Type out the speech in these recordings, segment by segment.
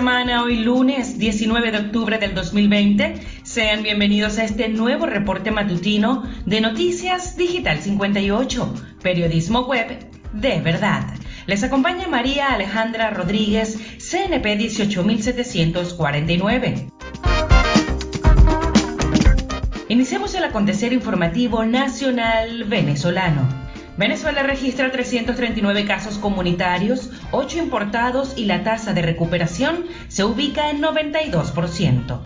semana, hoy lunes 19 de octubre del 2020. Sean bienvenidos a este nuevo reporte matutino de Noticias Digital 58, periodismo web de verdad. Les acompaña María Alejandra Rodríguez, CNP 18749. Iniciamos el acontecer informativo nacional venezolano. Venezuela registra 339 casos comunitarios, 8 importados y la tasa de recuperación se ubica en 92%.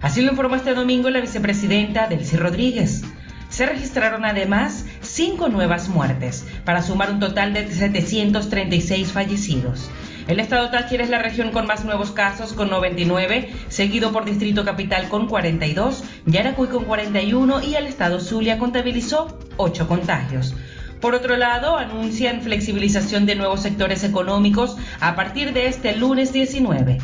Así lo informó este domingo la vicepresidenta Delcy Rodríguez. Se registraron además cinco nuevas muertes, para sumar un total de 736 fallecidos. El estado Táchira es la región con más nuevos casos, con 99, seguido por Distrito Capital con 42, Yaracuy con 41 y el estado Zulia contabilizó 8 contagios. Por otro lado, anuncian flexibilización de nuevos sectores económicos a partir de este lunes 19.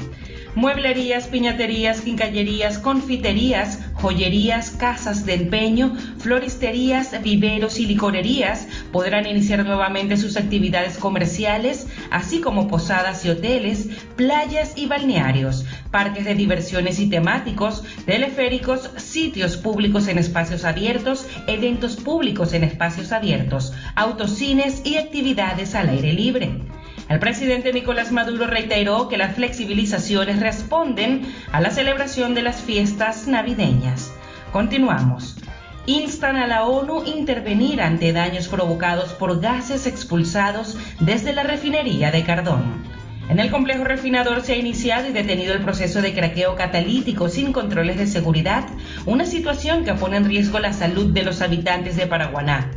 Mueblerías, piñaterías, quincallerías, confiterías, joyerías, casas de empeño, floristerías, viveros y licorerías podrán iniciar nuevamente sus actividades comerciales, así como posadas y hoteles, playas y balnearios, parques de diversiones y temáticos, teleféricos, sitios públicos en espacios abiertos, eventos públicos en espacios abiertos, autocines y actividades al aire libre. El presidente Nicolás Maduro reiteró que las flexibilizaciones responden a la celebración de las fiestas navideñas. Continuamos. Instan a la ONU intervenir ante daños provocados por gases expulsados desde la refinería de Cardón. En el complejo refinador se ha iniciado y detenido el proceso de craqueo catalítico sin controles de seguridad, una situación que pone en riesgo la salud de los habitantes de Paraguaná.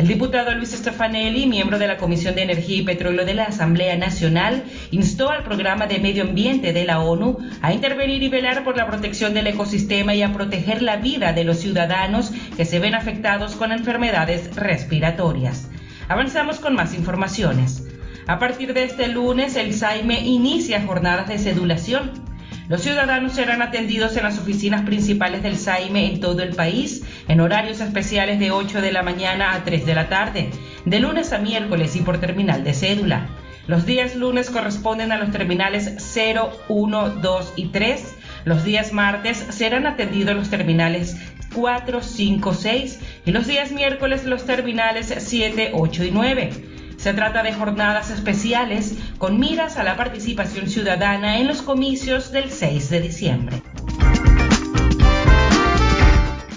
El diputado Luis Stefanelli, miembro de la Comisión de Energía y Petróleo de la Asamblea Nacional, instó al Programa de Medio Ambiente de la ONU a intervenir y velar por la protección del ecosistema y a proteger la vida de los ciudadanos que se ven afectados con enfermedades respiratorias. Avanzamos con más informaciones. A partir de este lunes, el SAIME inicia jornadas de sedulación los ciudadanos serán atendidos en las oficinas principales del SAIME en todo el país, en horarios especiales de 8 de la mañana a 3 de la tarde, de lunes a miércoles y por terminal de cédula. Los días lunes corresponden a los terminales 0, 1, 2 y 3. Los días martes serán atendidos los terminales 4, 5, 6 y los días miércoles los terminales 7, 8 y 9. Se trata de jornadas especiales con miras a la participación ciudadana en los comicios del 6 de diciembre.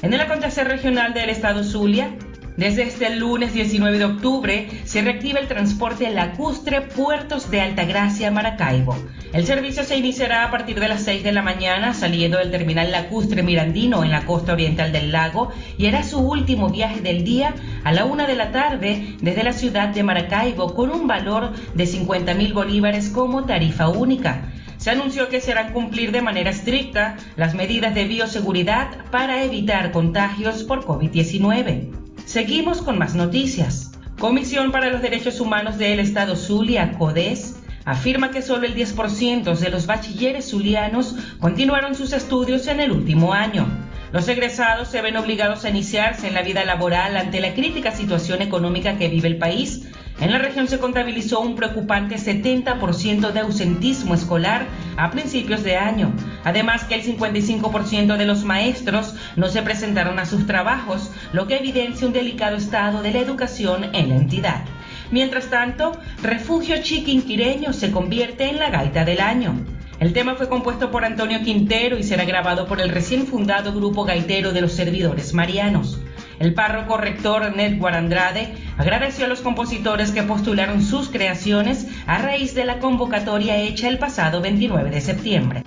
En el acontecer regional del estado Zulia, desde este lunes 19 de octubre se reactiva el transporte lacustre Puertos de Altagracia Maracaibo. El servicio se iniciará a partir de las 6 de la mañana saliendo del terminal lacustre Mirandino en la costa oriental del lago y hará su último viaje del día a la 1 de la tarde desde la ciudad de Maracaibo con un valor de 50 mil bolívares como tarifa única se anunció que se harán cumplir de manera estricta las medidas de bioseguridad para evitar contagios por COVID-19. Seguimos con más noticias. Comisión para los Derechos Humanos del Estado Zulia, CODES, afirma que solo el 10% de los bachilleres zulianos continuaron sus estudios en el último año. Los egresados se ven obligados a iniciarse en la vida laboral ante la crítica situación económica que vive el país, en la región se contabilizó un preocupante 70% de ausentismo escolar a principios de año, además que el 55% de los maestros no se presentaron a sus trabajos, lo que evidencia un delicado estado de la educación en la entidad. Mientras tanto, Refugio Chiquinquireño se convierte en la gaita del año. El tema fue compuesto por Antonio Quintero y será grabado por el recién fundado grupo gaitero de los servidores marianos. El párroco rector Nedwar Andrade agradeció a los compositores que postularon sus creaciones a raíz de la convocatoria hecha el pasado 29 de septiembre.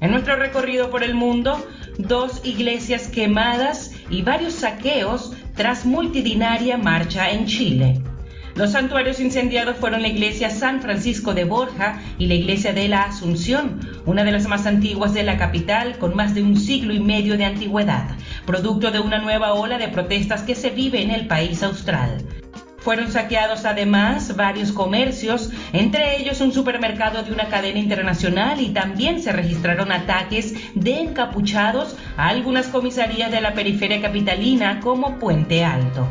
En nuestro recorrido por el mundo, dos iglesias quemadas y varios saqueos tras multidinaria marcha en Chile. Los santuarios incendiados fueron la iglesia San Francisco de Borja y la iglesia de la Asunción, una de las más antiguas de la capital con más de un siglo y medio de antigüedad, producto de una nueva ola de protestas que se vive en el país austral. Fueron saqueados además varios comercios, entre ellos un supermercado de una cadena internacional y también se registraron ataques de encapuchados a algunas comisarías de la periferia capitalina como Puente Alto.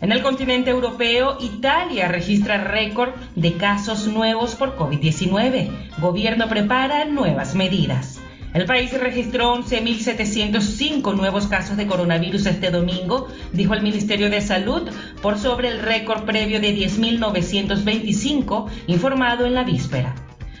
En el continente europeo, Italia registra récord de casos nuevos por COVID-19. Gobierno prepara nuevas medidas. El país registró 11.705 nuevos casos de coronavirus este domingo, dijo el Ministerio de Salud, por sobre el récord previo de 10.925 informado en la víspera.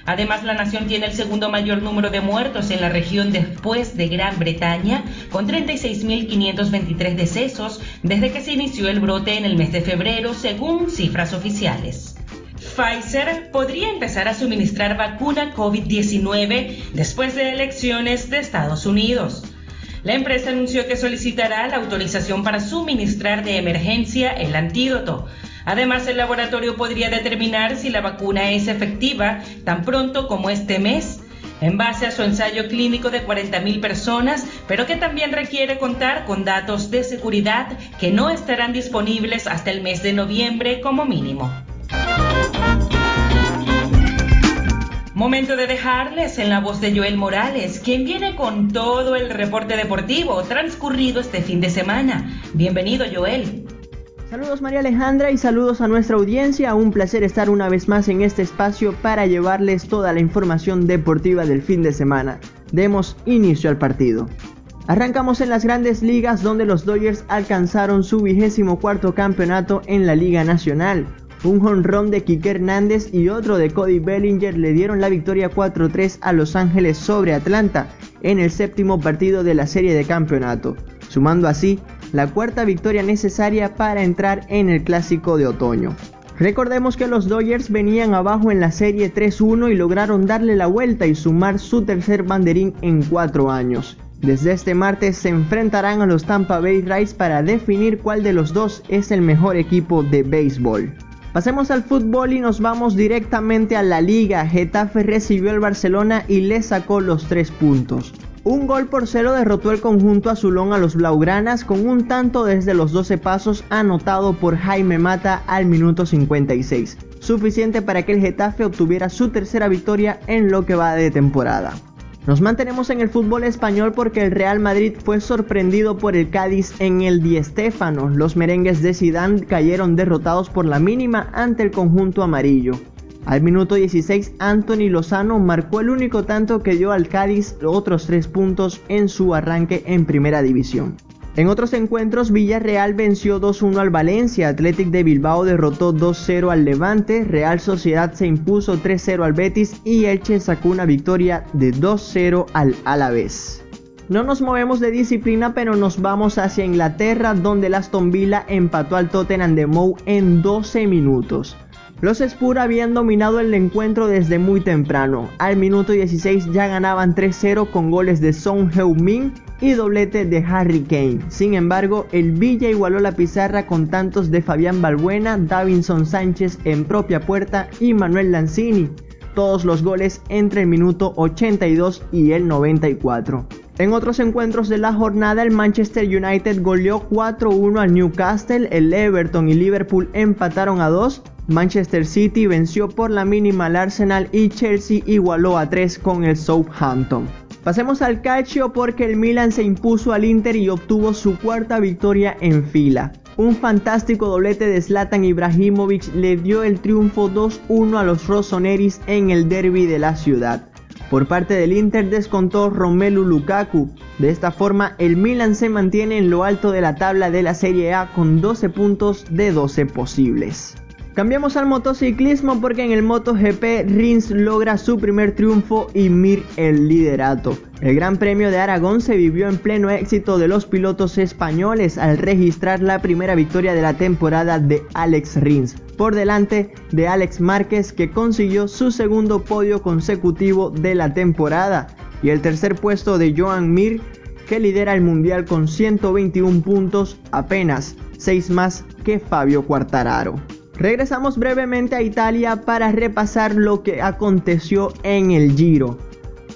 Además, la nación tiene el segundo mayor número de muertos en la región después de Gran Bretaña, con 36.523 decesos desde que se inició el brote en el mes de febrero, según cifras oficiales. Pfizer podría empezar a suministrar vacuna COVID-19 después de elecciones de Estados Unidos. La empresa anunció que solicitará la autorización para suministrar de emergencia el antídoto, Además, el laboratorio podría determinar si la vacuna es efectiva tan pronto como este mes en base a su ensayo clínico de 40.000 personas, pero que también requiere contar con datos de seguridad que no estarán disponibles hasta el mes de noviembre como mínimo. Momento de dejarles en la voz de Joel Morales, quien viene con todo el reporte deportivo transcurrido este fin de semana. Bienvenido Joel. Saludos María Alejandra y saludos a nuestra audiencia. Un placer estar una vez más en este espacio para llevarles toda la información deportiva del fin de semana. Demos inicio al partido. Arrancamos en las grandes ligas donde los Dodgers alcanzaron su vigésimo cuarto campeonato en la Liga Nacional. Un jonrón de Kike Hernández y otro de Cody Bellinger le dieron la victoria 4-3 a Los Ángeles sobre Atlanta en el séptimo partido de la serie de campeonato, sumando así la cuarta victoria necesaria para entrar en el clásico de otoño. Recordemos que los Dodgers venían abajo en la serie 3-1 y lograron darle la vuelta y sumar su tercer banderín en cuatro años. Desde este martes se enfrentarán a los Tampa Bay Rays para definir cuál de los dos es el mejor equipo de béisbol. Pasemos al fútbol y nos vamos directamente a la liga. Getafe recibió al Barcelona y le sacó los tres puntos. Un gol por cero derrotó el conjunto azulón a los blaugranas con un tanto desde los 12 pasos anotado por Jaime Mata al minuto 56, suficiente para que el Getafe obtuviera su tercera victoria en lo que va de temporada. Nos mantenemos en el fútbol español porque el Real Madrid fue sorprendido por el Cádiz en el Di Stéfano. Los merengues de Zidane cayeron derrotados por la mínima ante el conjunto amarillo. Al minuto 16, Anthony Lozano marcó el único tanto que dio al Cádiz otros tres puntos en su arranque en primera división. En otros encuentros, Villarreal venció 2-1 al Valencia, Athletic de Bilbao derrotó 2-0 al Levante, Real Sociedad se impuso 3-0 al Betis y Elche sacó una victoria de 2-0 al Alavés. No nos movemos de disciplina, pero nos vamos hacia Inglaterra, donde el Aston Villa empató al Tottenham de Mou en 12 minutos. Los Spurs habían dominado el encuentro desde muy temprano. Al minuto 16 ya ganaban 3-0 con goles de Son Heung-min y doblete de Harry Kane. Sin embargo, el Villa igualó la pizarra con tantos de Fabián Balbuena, Davinson Sánchez en propia puerta y Manuel Lanzini. Todos los goles entre el minuto 82 y el 94. En otros encuentros de la jornada, el Manchester United goleó 4-1 al Newcastle, el Everton y Liverpool empataron a 2 Manchester City venció por la mínima al Arsenal y Chelsea igualó a 3 con el Southampton. Pasemos al calcio porque el Milan se impuso al Inter y obtuvo su cuarta victoria en fila. Un fantástico doblete de Zlatan Ibrahimovic le dio el triunfo 2-1 a los Rossoneris en el derby de la ciudad. Por parte del Inter descontó Romelu Lukaku. De esta forma, el Milan se mantiene en lo alto de la tabla de la Serie A con 12 puntos de 12 posibles. Cambiamos al motociclismo porque en el MotoGP Rins logra su primer triunfo y Mir el liderato. El Gran Premio de Aragón se vivió en pleno éxito de los pilotos españoles al registrar la primera victoria de la temporada de Alex Rins, por delante de Alex Márquez que consiguió su segundo podio consecutivo de la temporada y el tercer puesto de Joan Mir que lidera el mundial con 121 puntos, apenas 6 más que Fabio Quartararo. Regresamos brevemente a Italia para repasar lo que aconteció en el Giro.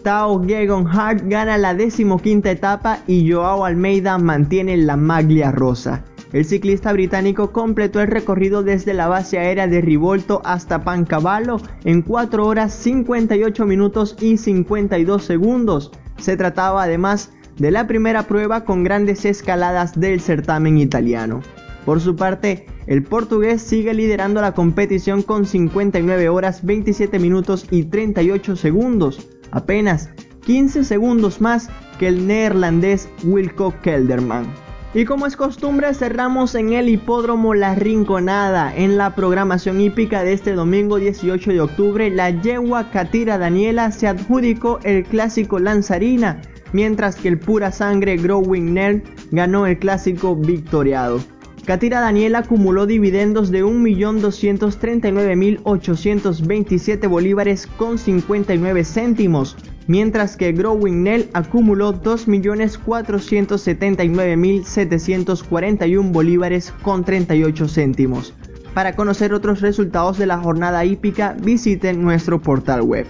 Tao Gegenhardt gana la decimoquinta etapa y Joao Almeida mantiene la maglia rosa. El ciclista británico completó el recorrido desde la base aérea de Rivolto hasta Pancavallo en 4 horas 58 minutos y 52 segundos. Se trataba además de la primera prueba con grandes escaladas del certamen italiano. Por su parte, el portugués sigue liderando la competición con 59 horas 27 minutos y 38 segundos, apenas 15 segundos más que el neerlandés Wilco Kelderman. Y como es costumbre, cerramos en el hipódromo La Rinconada. En la programación hípica de este domingo 18 de octubre, la yegua Catira Daniela se adjudicó el clásico Lanzarina, mientras que el pura sangre Growing Nerd ganó el clásico Victoriado. Catira Daniela acumuló dividendos de 1.239.827 bolívares con 59 céntimos, mientras que Growing Nell acumuló 2.479.741 bolívares con 38 céntimos. Para conocer otros resultados de la jornada hípica, visiten nuestro portal web.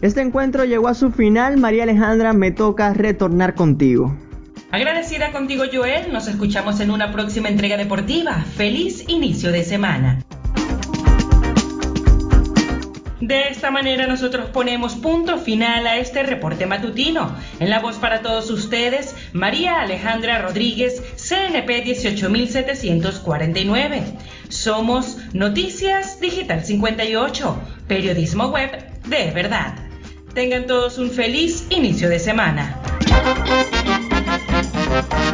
Este encuentro llegó a su final, María Alejandra, me toca retornar contigo. Agradecida contigo Joel, nos escuchamos en una próxima entrega deportiva. Feliz inicio de semana. De esta manera nosotros ponemos punto final a este reporte matutino. En la voz para todos ustedes, María Alejandra Rodríguez, CNP 18749. Somos Noticias Digital 58, periodismo web de verdad. Tengan todos un feliz inicio de semana. Thank you.